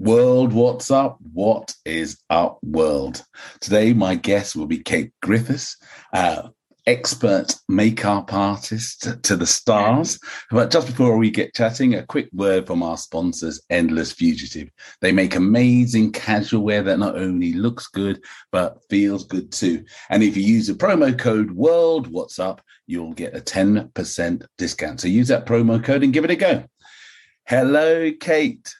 World, what's up? What is up, world? Today, my guest will be Kate Griffiths, uh, expert makeup artist to the stars. But just before we get chatting, a quick word from our sponsors, Endless Fugitive. They make amazing casual wear that not only looks good, but feels good too. And if you use the promo code WORLD, what's up, you'll get a 10% discount. So use that promo code and give it a go. Hello, Kate.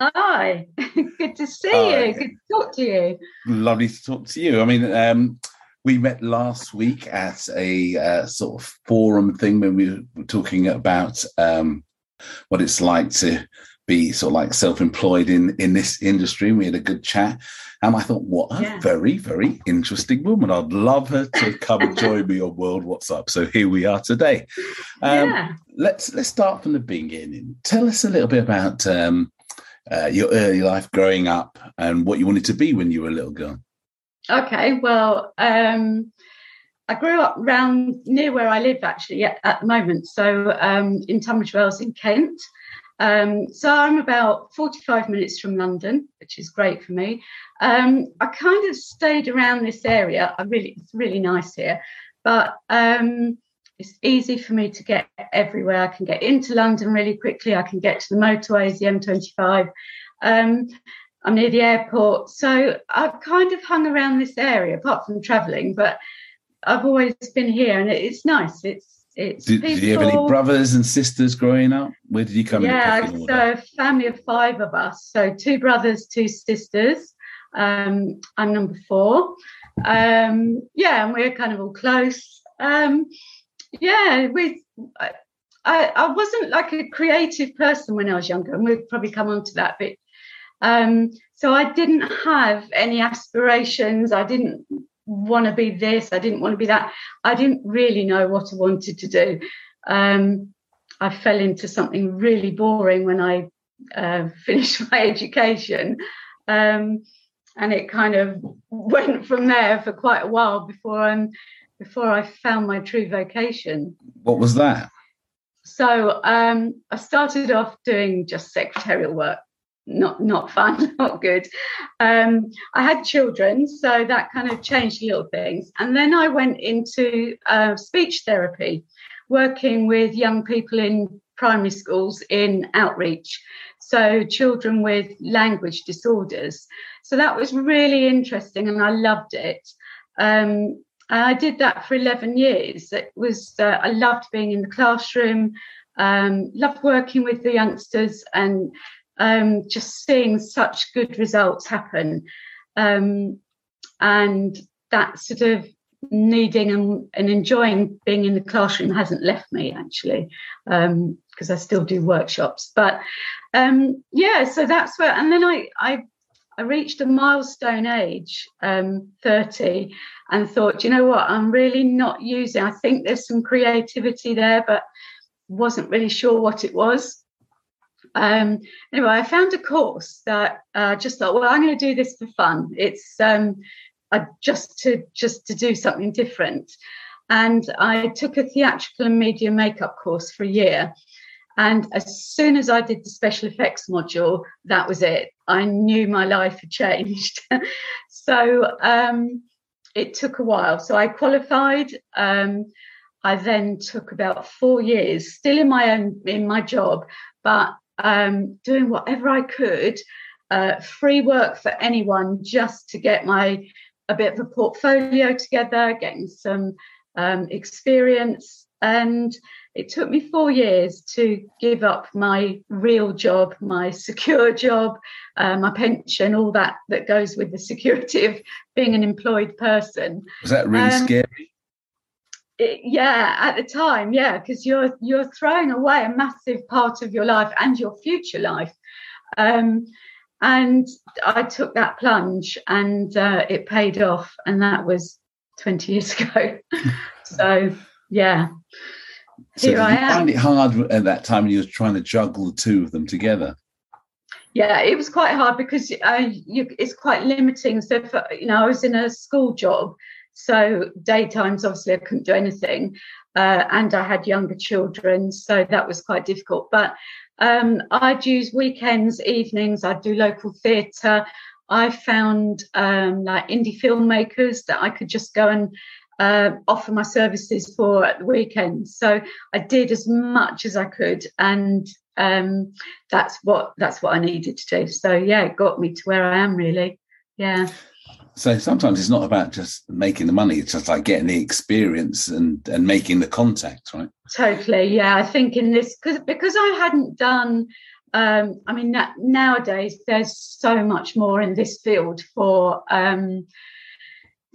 Hi, good to see Hi. you. Good to talk to you. Lovely to talk to you. I mean, um, we met last week at a uh, sort of forum thing when we were talking about um, what it's like to be sort of like self-employed in in this industry. We had a good chat, and I thought, what a yeah. very very interesting woman. I'd love her to come and join me on World What's Up. So here we are today. Um, yeah. Let's let's start from the beginning. Tell us a little bit about um, uh, your early life growing up and what you wanted to be when you were a little girl. Okay, well, um, I grew up round near where I live actually at, at the moment, so um, in Tunbridge Wells in Kent. Um, so I'm about 45 minutes from London, which is great for me. Um, I kind of stayed around this area. I really, it's really nice here, but um, it's easy for me to get everywhere. I can get into London really quickly. I can get to the motorways, the M25. Um, I'm near the airport. So I've kind of hung around this area apart from traveling, but I've always been here and it's nice. It's it's did, did, you have any brothers and sisters growing up? Where did you come? Yeah, so a family of five of us. So two brothers, two sisters. Um, I'm number four. Um, yeah, and we're kind of all close. Um, yeah, we. I, I wasn't like a creative person when I was younger, and we'll probably come on to that. But um, so I didn't have any aspirations. I didn't want to be this. I didn't want to be that. I didn't really know what I wanted to do. Um, I fell into something really boring when I uh, finished my education. Um, and it kind of went from there for quite a while before I'm before I found my true vocation. What was that? So um, I started off doing just secretarial work not not fun, not good. Um, I had children, so that kind of changed little things. And then I went into uh, speech therapy, working with young people in primary schools in outreach, so children with language disorders. So that was really interesting, and I loved it. Um, I did that for 11 years. It was uh, I loved being in the classroom, um, loved working with the youngsters, and um, just seeing such good results happen. Um, and that sort of needing and, and, enjoying being in the classroom hasn't left me actually because um, I still do workshops. But um, yeah, so that's where, and then I, I, I reached a milestone age, um, 30, and thought, you know what, I'm really not using, I think there's some creativity there, but wasn't really sure what it was. Um, anyway, I found a course that I uh, just thought, well, I'm going to do this for fun. It's um, I, just to just to do something different, and I took a theatrical and media makeup course for a year. And as soon as I did the special effects module, that was it. I knew my life had changed. so um, it took a while. So I qualified. Um, I then took about four years, still in my own in my job, but um, doing whatever I could, uh, free work for anyone just to get my a bit of a portfolio together, getting some um, experience. And it took me four years to give up my real job, my secure job, uh, my pension, all that that goes with the security of being an employed person. Was that really um, scary? it, yeah at the time yeah because you're you're throwing away a massive part of your life and your future life um, and i took that plunge and uh, it paid off and that was 20 years ago so yeah so here i am find it hard at that time when you were trying to juggle the two of them together yeah it was quite hard because uh, you, it's quite limiting so for, you know i was in a school job so daytimes, obviously, I couldn't do anything. uh, and I had younger children, so that was quite difficult. But um, I'd use weekends, evenings. I'd do local theatre. I found um, like indie filmmakers that I could just go and uh, offer my services for at the weekend. So I did as much as I could, and um, that's what that's what I needed to do. So yeah, it got me to where I am really. Yeah. So sometimes it's not about just making the money; it's just like getting the experience and and making the contact, right? Totally, yeah. I think in this because because I hadn't done. Um, I mean, nowadays there's so much more in this field for um,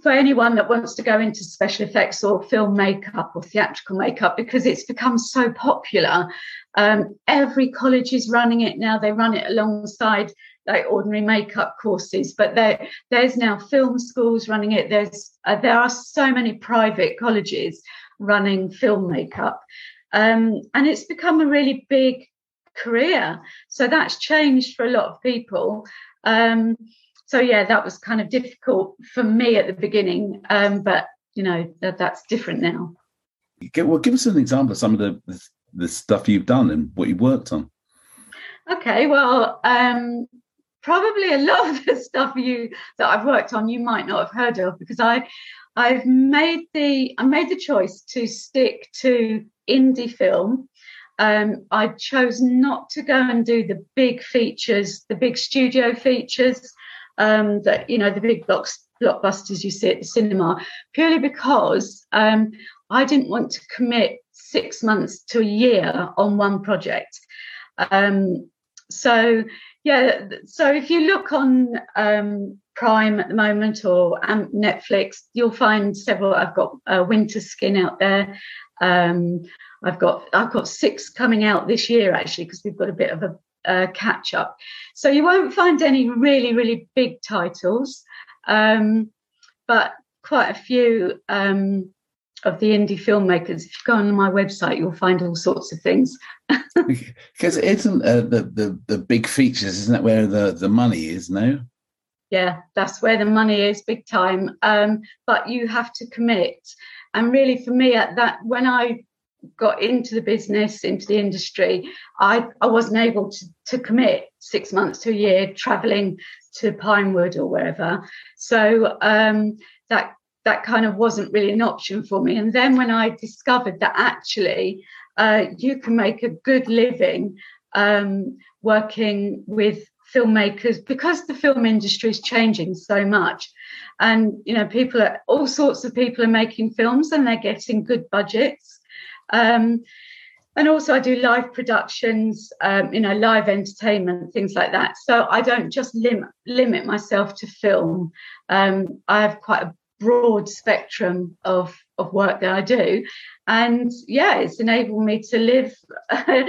for anyone that wants to go into special effects or film makeup or theatrical makeup because it's become so popular. Um, every college is running it now. They run it alongside like ordinary makeup courses, but there, there's now film schools running it. There's uh, there are so many private colleges running film makeup, um, and it's become a really big career. So that's changed for a lot of people. Um, so yeah, that was kind of difficult for me at the beginning, um, but you know that, that's different now. Well, give us an example of some of the, the, stuff you've done and what you've worked on. Okay, well, um, probably a lot of the stuff you that I've worked on you might not have heard of because I I've made the I made the choice to stick to indie film. Um, I chose not to go and do the big features, the big studio features um, that you know the big blocks, blockbusters you see at the cinema, purely because um, I didn't want to commit six months to a year on one project. Um, so yeah, so if you look on um, Prime at the moment or um, Netflix, you'll find several. I've got uh, Winter Skin out there. Um, I've got I've got six coming out this year actually because we've got a bit of a uh, catch up. So you won't find any really, really big titles, um, but quite a few um, of the indie filmmakers. If you go on my website, you'll find all sorts of things. because it isn't uh, the, the the big features, isn't that where the the money is? No. Yeah, that's where the money is, big time. Um, but you have to commit, and really, for me, at that when I got into the business, into the industry, I, I wasn't able to, to commit six months to a year traveling to Pinewood or wherever. So um, that that kind of wasn't really an option for me. And then when I discovered that actually uh, you can make a good living um, working with filmmakers because the film industry is changing so much and you know people are all sorts of people are making films and they're getting good budgets um, and also, I do live productions, um, you know, live entertainment, things like that. So I don't just lim- limit myself to film. Um, I have quite a broad spectrum of of work that I do, and yeah, it's enabled me to live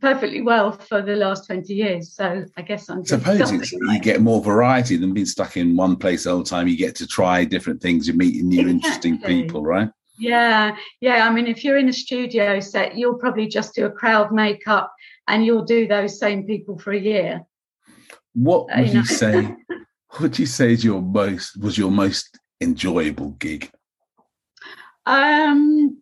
perfectly well for the last twenty years. So I guess I'm suppose you get more variety than being stuck in one place all the time. You get to try different things. You're meeting new, exactly. interesting people, right? Yeah, yeah. I mean, if you're in a studio set, you'll probably just do a crowd makeup and you'll do those same people for a year. What uh, would you, know? you say? what would you say is your most was your most enjoyable gig? Um,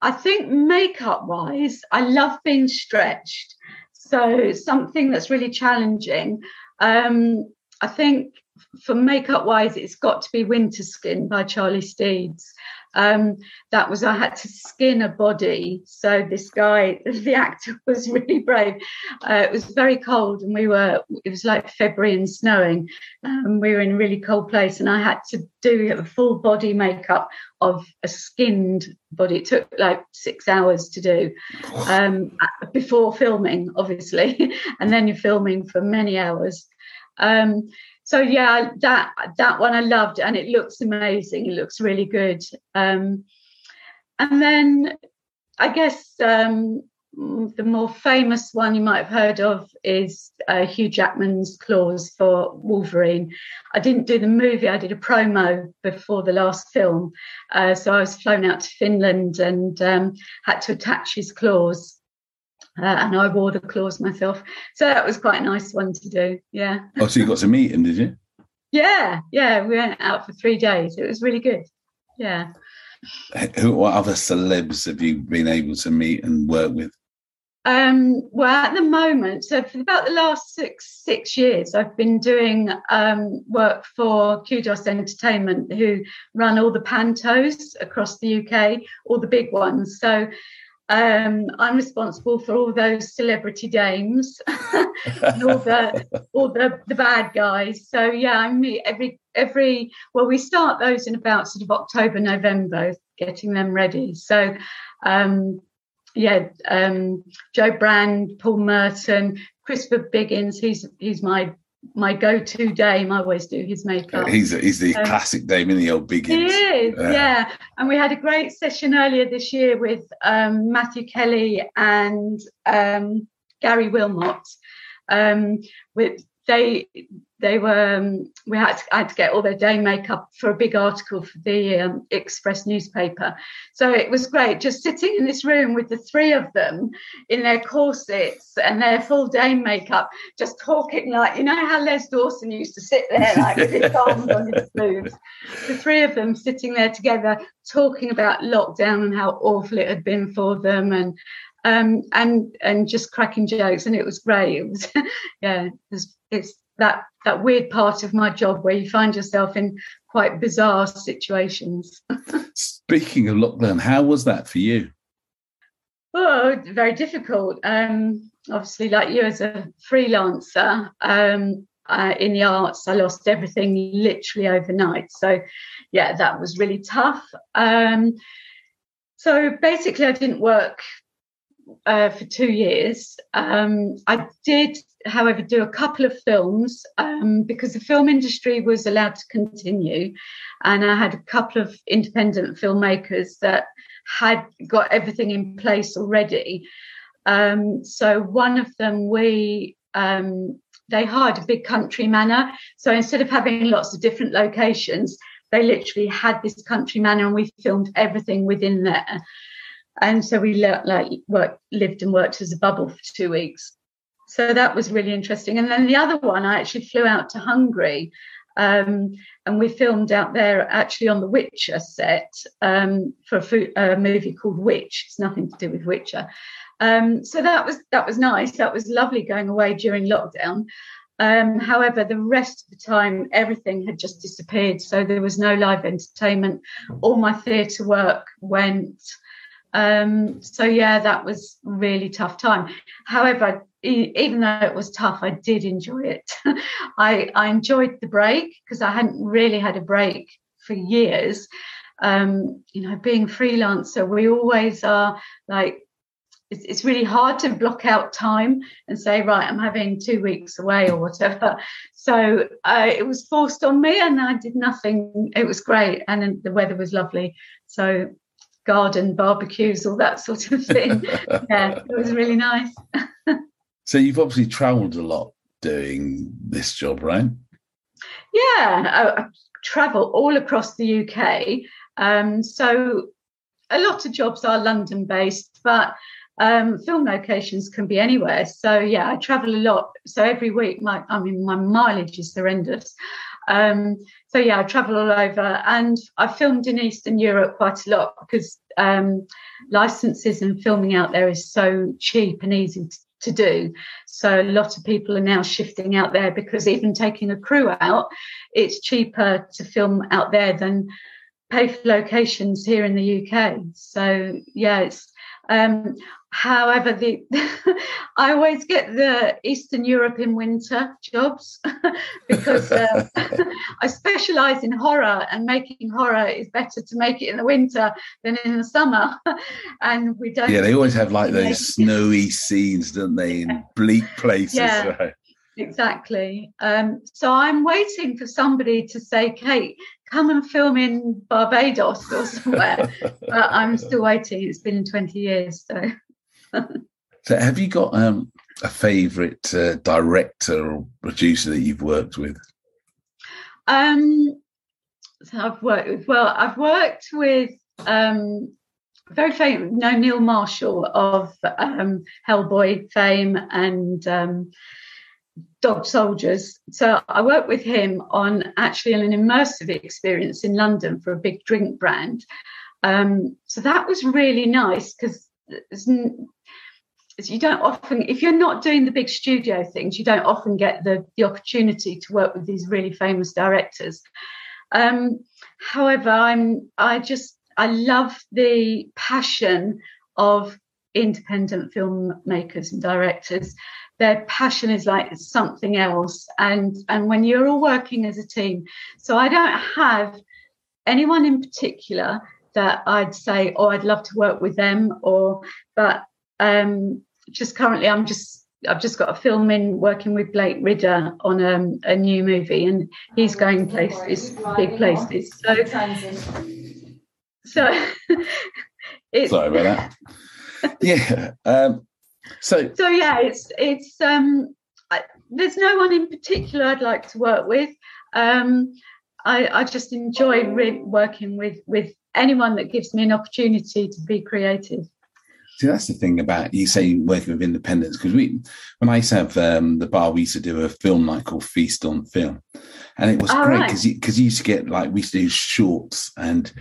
I think makeup wise, I love being stretched. So something that's really challenging. Um, I think for makeup wise, it's got to be Winter Skin by Charlie Steeds um, that was I had to skin a body. So this guy, the actor, was really brave. Uh, it was very cold, and we were. It was like February and snowing. Um, we were in a really cold place, and I had to do a full body makeup of a skinned body. It took like six hours to do um, before filming, obviously, and then you're filming for many hours. Um, so yeah, that that one I loved, and it looks amazing. It looks really good. Um, and then I guess um, the more famous one you might have heard of is uh, Hugh Jackman's claws for Wolverine. I didn't do the movie; I did a promo before the last film, uh, so I was flown out to Finland and um, had to attach his claws uh, and I wore the claws myself. So that was quite a nice one to do. Yeah. Oh, so you got to meet him, did you? yeah, yeah. We went out for three days. It was really good. Yeah. Who, what other celebs have you been able to meet and work with? Um, well, at the moment, so for about the last six six years, I've been doing um, work for Qdos Entertainment, who run all the pantos across the UK, all the big ones. So um, I'm responsible for all those celebrity dames and all the all the, the bad guys. So yeah, I meet every every well, we start those in about sort of October, November, getting them ready. So um, yeah, um, Jo Brand, Paul Merton, Christopher Biggins. He's he's my my go-to dame. I always do his makeup. He's he's the um, classic dame in the old Biggins. He is, yeah. yeah. And we had a great session earlier this year with um, Matthew Kelly and um, Gary Wilmot. Um, with they they were um, we had to, I had to get all their day makeup for a big article for the um, Express newspaper. So it was great just sitting in this room with the three of them in their corsets and their full day makeup, just talking like you know how Les Dawson used to sit there like with his arms on his boobs. The three of them sitting there together talking about lockdown and how awful it had been for them and um, and and just cracking jokes, and it was great. It was, yeah, it was, it's that that weird part of my job where you find yourself in quite bizarre situations. Speaking of lockdown, how was that for you? Oh, very difficult. Um, obviously, like you as a freelancer um, uh, in the arts, I lost everything literally overnight. So, yeah, that was really tough. Um, so basically, I didn't work uh, for two years. Um, I did, however, do a couple of films um, because the film industry was allowed to continue. And I had a couple of independent filmmakers that had got everything in place already. Um, so one of them, we um, they hired a big country manor. So instead of having lots of different locations, they literally had this country manor, and we filmed everything within there and so we le- like worked, lived and worked as a bubble for two weeks. So that was really interesting. And then the other one, I actually flew out to Hungary, um, and we filmed out there actually on the Witcher set um, for a, a, movie called Witch. It's nothing to do with Witcher. Um, so that was that was nice. That was lovely going away during lockdown. Um, however, the rest of the time, everything had just disappeared. So there was no live entertainment. All my theatre work went. Um, so yeah, that was really tough time. However, even though it was tough, I did enjoy it. I, I enjoyed the break because I hadn't really had a break for years. Um, you know, being freelancer, we always are like it's, it's really hard to block out time and say, right, I'm having two weeks away or whatever. So uh, it was forced on me, and I did nothing. It was great, and the weather was lovely. So garden barbecues, all that sort of thing. yeah, it was really nice. so you've obviously travelled a lot doing this job, right? Yeah, I, I travel all across the UK. Um, so a lot of jobs are London based, but um, film locations can be anywhere. So yeah, I travel a lot. So every week, my I mean, my mileage is horrendous. Um, so yeah, I travel all over, and I filmed in Eastern Europe quite a lot because um, licenses and filming out there is so cheap and easy to, to do. So a lot of people are now shifting out there because even taking a crew out, it's cheaper to film out there than pay for locations here in the UK. So yeah, it's um, However, the I always get the Eastern Europe in winter jobs because uh, I specialise in horror, and making horror is better to make it in the winter than in the summer. and we don't. Yeah, they always have like those snowy scenes, don't they, in bleak places. Yeah. Right? Exactly. Um, so I'm waiting for somebody to say, Kate, come and film in Barbados or somewhere. but I'm still waiting. It's been 20 years. So so, have you got um, a favourite uh, director or producer that you've worked with? Um, so I've worked with. Well, I've worked with um, very famous. No, Neil Marshall of um, Hellboy fame and um, Dog Soldiers. So I worked with him on actually an immersive experience in London for a big drink brand. Um, so that was really nice because you don't often, if you're not doing the big studio things, you don't often get the, the opportunity to work with these really famous directors. Um, however, I'm I just I love the passion of independent filmmakers and directors. Their passion is like something else, and and when you're all working as a team, so I don't have anyone in particular that I'd say, oh, I'd love to work with them, or but um, just currently I'm just I've just got a film in working with Blake Ridder on um, a new movie, and he's going places, big places. So, so it's, sorry about that. yeah. Um, so, so yeah, it's it's um, I, there's no one in particular I'd like to work with. Um, I, I just enjoy re- working with with anyone that gives me an opportunity to be creative. See, that's the thing about you say working with independents because we, when I used to have um, the bar, we used to do a film night called Feast on Film, and it was oh, great because right. because you, you, used to get like we used to do shorts and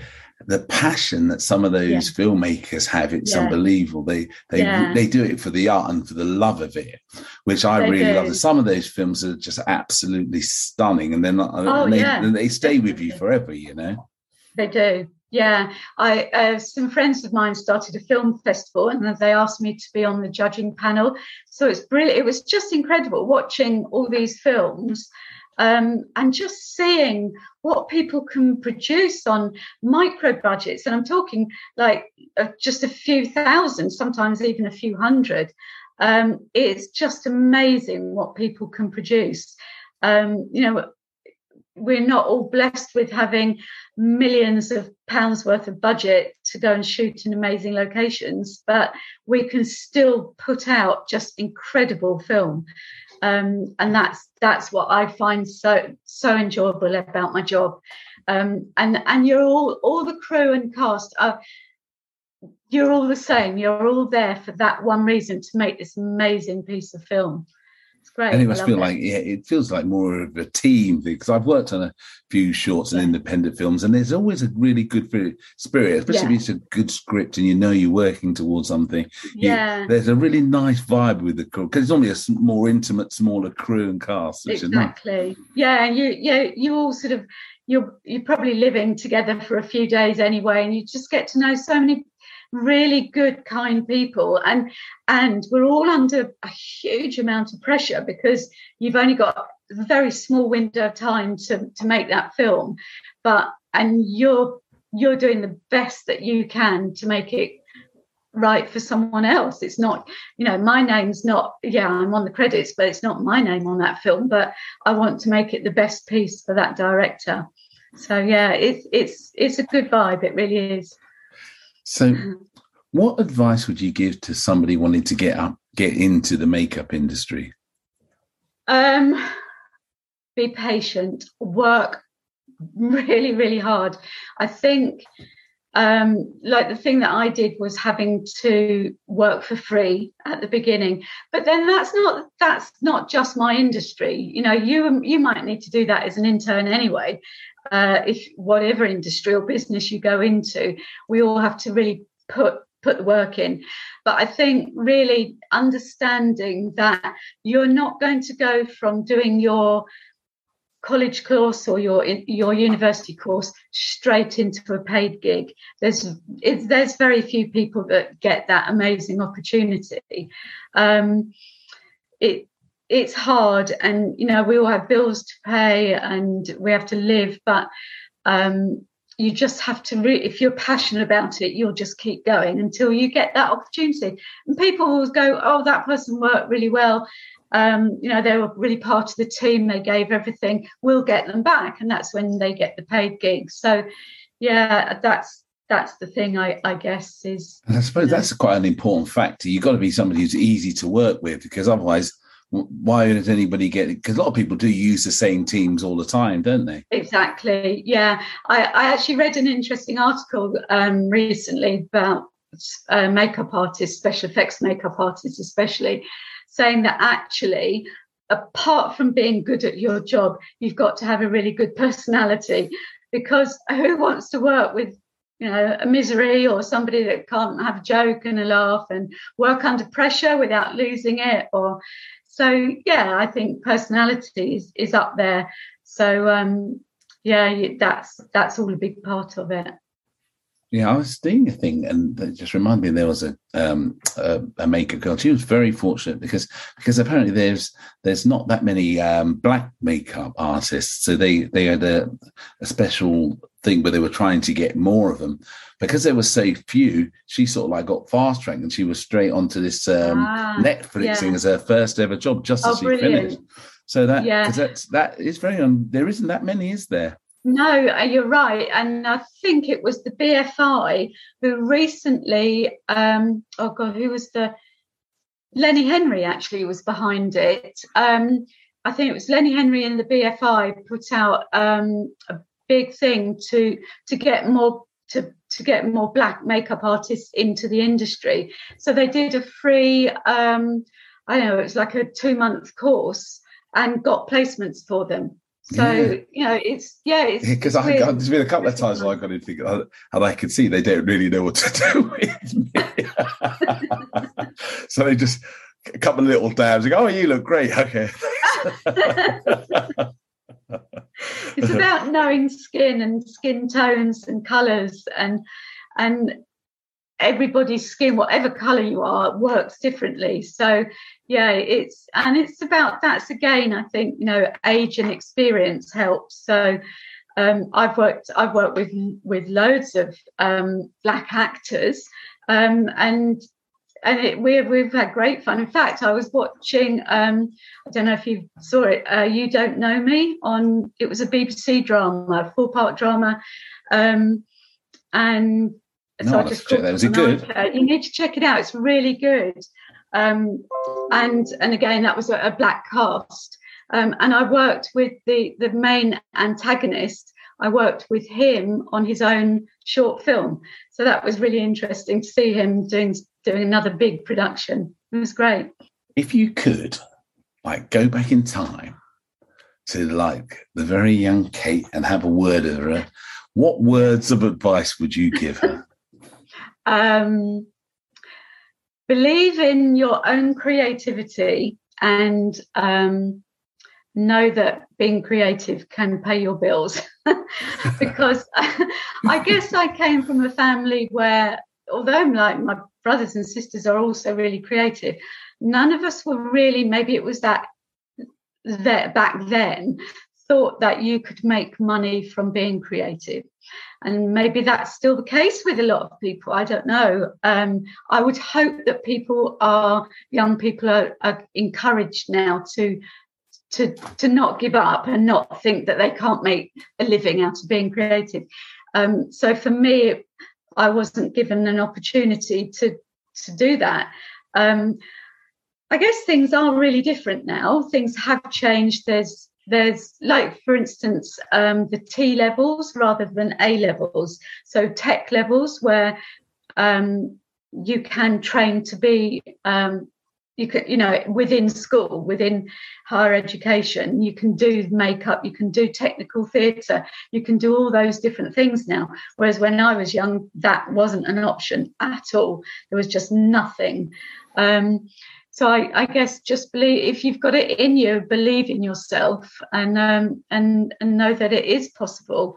the passion that some of those yeah. filmmakers have it's yeah. unbelievable they they yeah. they do it for the art and for the love of it which i they really do. love some of those films are just absolutely stunning and they're not oh, and they, yeah. they stay with you forever you know they do yeah, I uh, some friends of mine started a film festival, and they asked me to be on the judging panel. So it's brilliant. It was just incredible watching all these films um, and just seeing what people can produce on micro budgets. And I'm talking like uh, just a few thousand, sometimes even a few hundred. Um, it's just amazing what people can produce. Um, you know, we're not all blessed with having millions of pounds worth of budget to go and shoot in amazing locations, but we can still put out just incredible film. Um, and that's that's what I find so so enjoyable about my job. Um, and and you're all all the crew and cast are you're all the same. You're all there for that one reason to make this amazing piece of film great. And it must feel it. like yeah, it feels like more of a team because I've worked on a few shorts and independent films, and there's always a really good spirit, especially yeah. if it's a good script and you know you're working towards something. Yeah, you, there's a really nice vibe with the crew because it's only a more intimate, smaller crew and cast. exactly. Nice. Yeah, and you yeah you all sort of you're you're probably living together for a few days anyway, and you just get to know so many really good kind people. And and we're all under a huge amount of pressure because you've only got a very small window of time to to make that film. But and you're you're doing the best that you can to make it right for someone else. It's not you know my name's not yeah i'm on the credits but it's not my name on that film but i want to make it the best piece for that director. So yeah it's it's it's a good vibe. It really is so, mm-hmm. what advice would you give to somebody wanting to get up, get into the makeup industry? Um, be patient, work really, really hard. I think, um, like the thing that I did was having to work for free at the beginning, but then that's not that's not just my industry. You know, you you might need to do that as an intern anyway, uh, if whatever industry or business you go into, we all have to really put put the work in. But I think really understanding that you're not going to go from doing your college course or your your university course straight into a paid gig. There's there's very few people that get that amazing opportunity. Um, it it's hard and you know we all have bills to pay and we have to live but um, you just have to re- if you're passionate about it you'll just keep going until you get that opportunity. And people will go oh that person worked really well. Um, you know they were really part of the team they gave everything we'll get them back and that's when they get the paid gigs so yeah that's that's the thing I, I guess is and I suppose you know, that's quite an important factor. You've got to be somebody who's easy to work with because otherwise why does anybody get it? Because a lot of people do use the same teams all the time, don't they? Exactly. Yeah. I, I actually read an interesting article um, recently about uh, makeup artists, special effects makeup artists, especially, saying that actually, apart from being good at your job, you've got to have a really good personality because who wants to work with you know a misery or somebody that can't have a joke and a laugh and work under pressure without losing it or so yeah i think personality is, is up there. So um yeah that's that's all a big part of it yeah, I was doing a thing, and it just reminded me there was a um, a, a makeup girl. She was very fortunate because because apparently there's there's not that many um, black makeup artists, so they they had a, a special thing where they were trying to get more of them because there were so few. She sort of like got fast tracked, and she was straight onto this um, ah, Netflixing yeah. as her first ever job, just oh, as she brilliant. finished. So that yeah. that's that is very um, there isn't that many, is there? No, uh, you're right. And I think it was the BFI who recently, um, oh God, who was the, Lenny Henry actually was behind it. Um, I think it was Lenny Henry and the BFI put out um, a big thing to to get more to to get more black makeup artists into the industry. So they did a free, um, I don't know, it was like a two month course and got placements for them. So yeah. you know, it's yeah, it's because I there's been a couple of times I got into think, oh, and I can see they don't really know what to do with me. so they just a couple of little dabs. Go, oh, you look great. Okay. it's about knowing skin and skin tones and colours and and everybody's skin, whatever colour you are, works differently. So yeah it's and it's about that's again i think you know age and experience helps so um, I've worked I've worked with with loads of um, black actors um, and and it, we've we've had great fun. In fact, I was watching um, I don't know if you saw it. Uh, you don't know me on it was a BBC drama, four part drama, um, and no, so I just check that. Was it good? You need to check it out. It's really good. Um, and and again, that was a, a black cast. Um, and I worked with the the main antagonist. I worked with him on his own short film, so that was really interesting to see him doing doing another big production. It was great. If you could, like, go back in time to like the very young Kate and have a word with her, what words of advice would you give her? Um, believe in your own creativity and um, know that being creative can pay your bills. because I guess I came from a family where, although like my brothers and sisters are also really creative, none of us were really, maybe it was that that back then thought that you could make money from being creative. And maybe that's still the case with a lot of people. I don't know. Um, I would hope that people are, young people are, are encouraged now to to to not give up and not think that they can't make a living out of being creative. Um, so for me, I wasn't given an opportunity to to do that. Um, I guess things are really different now. Things have changed. There's there's like for instance um, the t levels rather than a levels. So tech levels where um, you can train to be um, you can you know within school within higher education you can do makeup you can do technical theatre you can do all those different things now. Whereas when i was young that wasn't an option at all. There was just nothing. Um, so I, I, guess just believe if you've got it in you, believe in yourself and um, and and know that it is possible.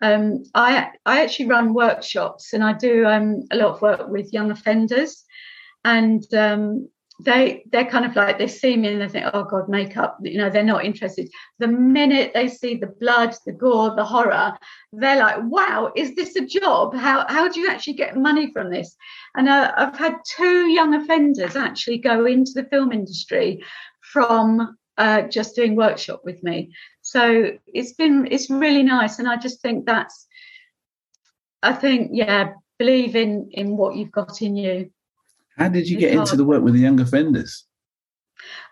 Um, I I actually run workshops and I do um, a lot of work with young offenders, and um, they they're kind of like they see me and they think, oh God, makeup, you know, they're not interested. The minute they see the blood, the gore, the horror, they're like, wow, is this a job? How how do you actually get money from this? And uh, I've had two young offenders actually go into the film industry from uh, just doing workshop with me. So it's been it's really nice, and I just think that's, I think yeah, believe in in what you've got in you how did you get into the work with the young offenders?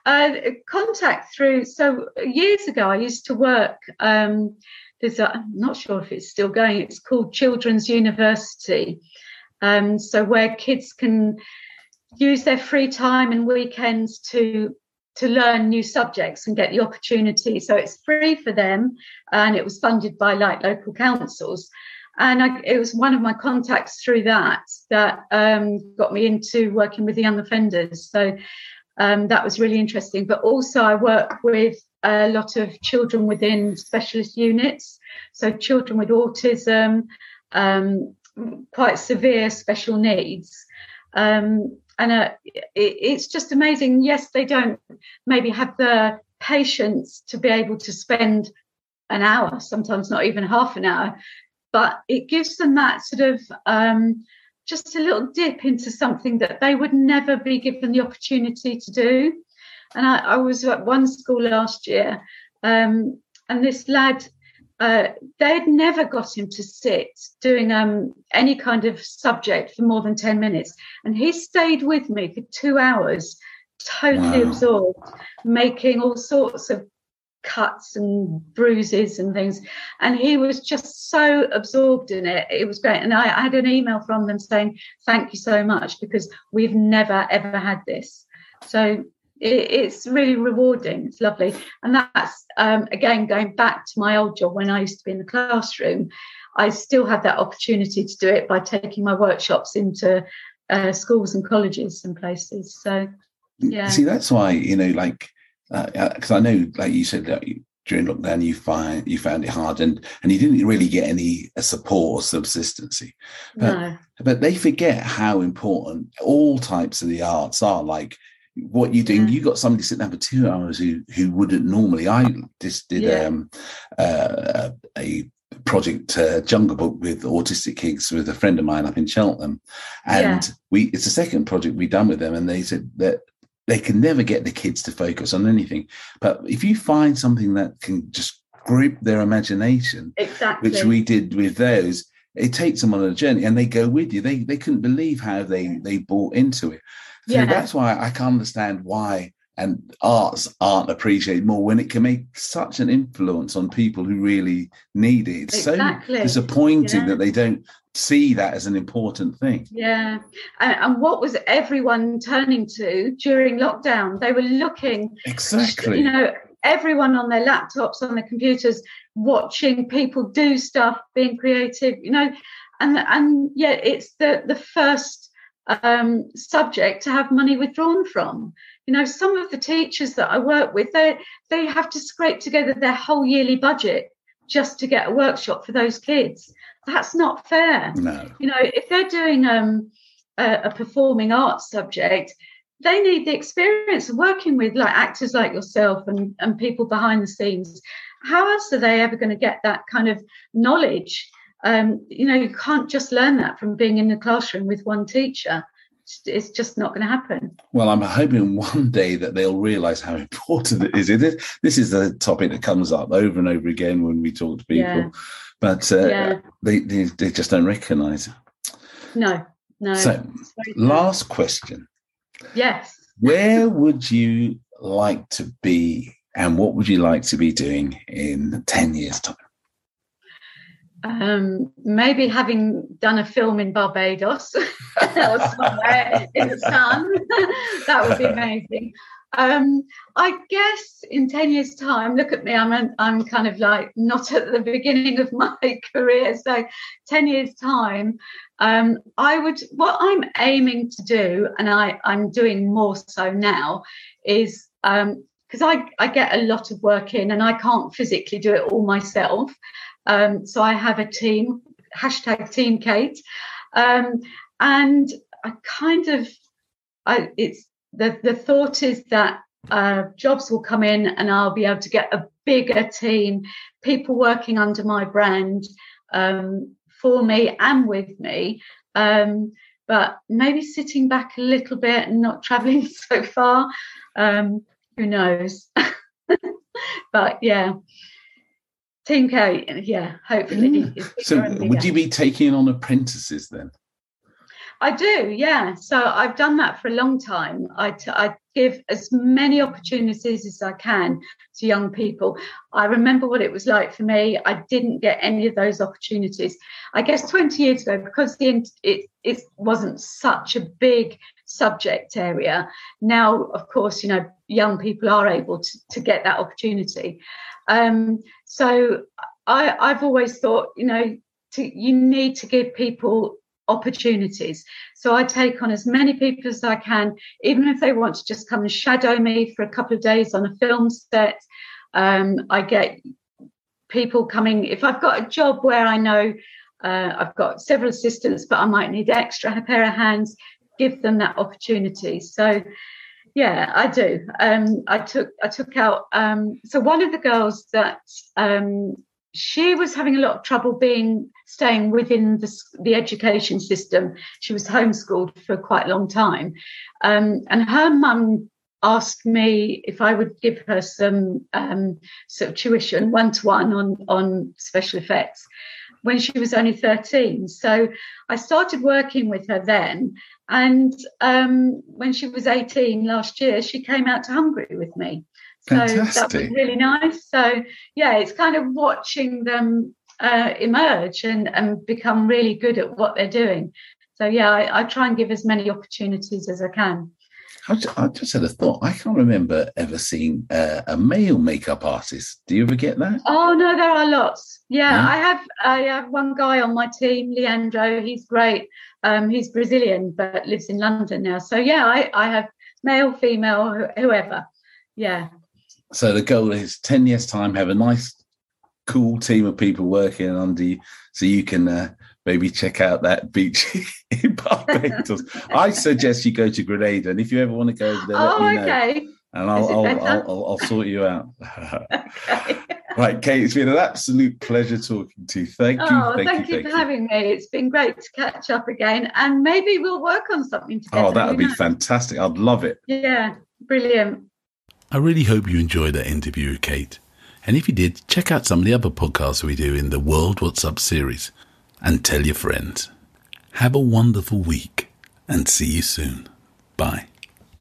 Uh, contact through. So years ago, I used to work. Um, there's a, I'm not sure if it's still going. It's called Children's University. Um, so where kids can use their free time and weekends to to learn new subjects and get the opportunity. So it's free for them, and it was funded by like local councils. And I, it was one of my contacts through that that um, got me into working with the young offenders. So um, that was really interesting. But also, I work with a lot of children within specialist units, so children with autism, um, quite severe special needs. Um, and uh, it, it's just amazing. Yes, they don't maybe have the patience to be able to spend an hour, sometimes not even half an hour, but it gives them that sort of um, just a little dip into something that they would never be given the opportunity to do. And I, I was at one school last year, um, and this lad, uh, they'd never got him to sit doing um, any kind of subject for more than 10 minutes. And he stayed with me for two hours, totally wow. absorbed, making all sorts of cuts and bruises and things. And he was just so absorbed in it. It was great. And I, I had an email from them saying, thank you so much because we've never, ever had this. So it, it's really rewarding. It's lovely. And that's, um, again, going back to my old job when I used to be in the classroom, I still had that opportunity to do it by taking my workshops into uh, schools and colleges and places. So, yeah. See, that's why, you know, like, because uh, I know, like you said, that during lockdown you find you found it hard, and and you didn't really get any uh, support or subsistency. But, no. but they forget how important all types of the arts are. Like what you're doing, yeah. you got somebody sitting there for two hours who who wouldn't normally. I just did yeah. um, uh, a project uh, jungle book with autistic kids with a friend of mine up in cheltenham and yeah. we it's the second project we've done with them and they said that they can never get the kids to focus on anything. But if you find something that can just grip their imagination, exactly. which we did with those, it takes them on a journey and they go with you. They they couldn't believe how they they bought into it. So yeah. that's why I can understand why and arts aren't appreciated more when it can make such an influence on people who really need it. It's exactly. so disappointing yeah. that they don't see that as an important thing. Yeah. And, and, what was everyone turning to during lockdown? They were looking exactly, you know, everyone on their laptops, on their computers, watching people do stuff, being creative, you know, and and yeah, it's the the first um, subject to have money withdrawn from. You know, some of the teachers that I work with, they they have to scrape together their whole yearly budget just to get a workshop for those kids. That's not fair. No. You know, if they're doing um, a, a performing arts subject, they need the experience of working with like actors like yourself and, and people behind the scenes. How else are they ever going to get that kind of knowledge? Um, you know, you can't just learn that from being in the classroom with one teacher. It's just not going to happen. Well, I'm hoping one day that they'll realise how important it is. It is. This is a topic that comes up over and over again when we talk to people. Yeah but uh, yeah. they, they, they just don't recognise it. No, no. So, last question. Yes. Where would you like to be, and what would you like to be doing in ten years' time? Um, maybe having done a film in Barbados or somewhere in the sun, that would be amazing. Um, I guess in 10 years' time, look at me, I'm, an, I'm kind of like not at the beginning of my career. So, 10 years' time, um, I would, what I'm aiming to do, and I, I'm doing more so now, is because um, I, I get a lot of work in and I can't physically do it all myself. Um, so, I have a team, hashtag Team Kate. Um, and I kind of, I, it's the, the thought is that uh, jobs will come in and I'll be able to get a bigger team, people working under my brand um, for me and with me. Um, but maybe sitting back a little bit and not traveling so far. Um, who knows? but yeah. Team K, yeah, hopefully. Mm. So, would you be taking on apprentices then? I do, yeah. So I've done that for a long time. I, t- I give as many opportunities as I can to young people. I remember what it was like for me. I didn't get any of those opportunities. I guess 20 years ago, because the, it, it wasn't such a big subject area, now, of course, you know, young people are able to, to get that opportunity. Um, so I, I've always thought, you know, to you need to give people opportunities. So I take on as many people as I can, even if they want to just come and shadow me for a couple of days on a film set. Um, I get people coming if I've got a job where I know uh, I've got several assistants, but I might need extra pair of hands. Give them that opportunity. So yeah, I do. Um, I took I took out. Um, so one of the girls that um, she was having a lot of trouble being staying within the, the education system. She was homeschooled for quite a long time, um, and her mum asked me if I would give her some um, sort of tuition one to one on on special effects when she was only 13. So I started working with her then. And um, when she was 18 last year, she came out to Hungary with me. So Fantastic. that was really nice. So yeah, it's kind of watching them uh, emerge and, and become really good at what they're doing. So yeah, I, I try and give as many opportunities as I can. I just, I just had a thought. I can't remember ever seeing uh, a male makeup artist. Do you ever get that? Oh no, there are lots. Yeah, yeah, I have. I have one guy on my team, Leandro. He's great. Um, he's Brazilian but lives in London now. So yeah, I, I have male, female, whoever. Yeah. So the goal is ten years time. Have a nice, cool team of people working under you, so you can uh, maybe check out that beach in Barbados. I suggest you go to Grenada, and if you ever want to go over there, oh, let me oh, okay. know, and I'll I'll, I'll, I'll, I'll, sort you out. okay. Right, Kate, it's been an absolute pleasure talking to you. Thank you. Oh, thank, thank you, you, for you. having me. It's been great to catch up again, and maybe we'll work on something oh, together. Oh, that would be know? fantastic. I'd love it. Yeah, brilliant. I really hope you enjoyed that interview with Kate. And if you did, check out some of the other podcasts we do in the World What's Up series and tell your friends. Have a wonderful week and see you soon. Bye.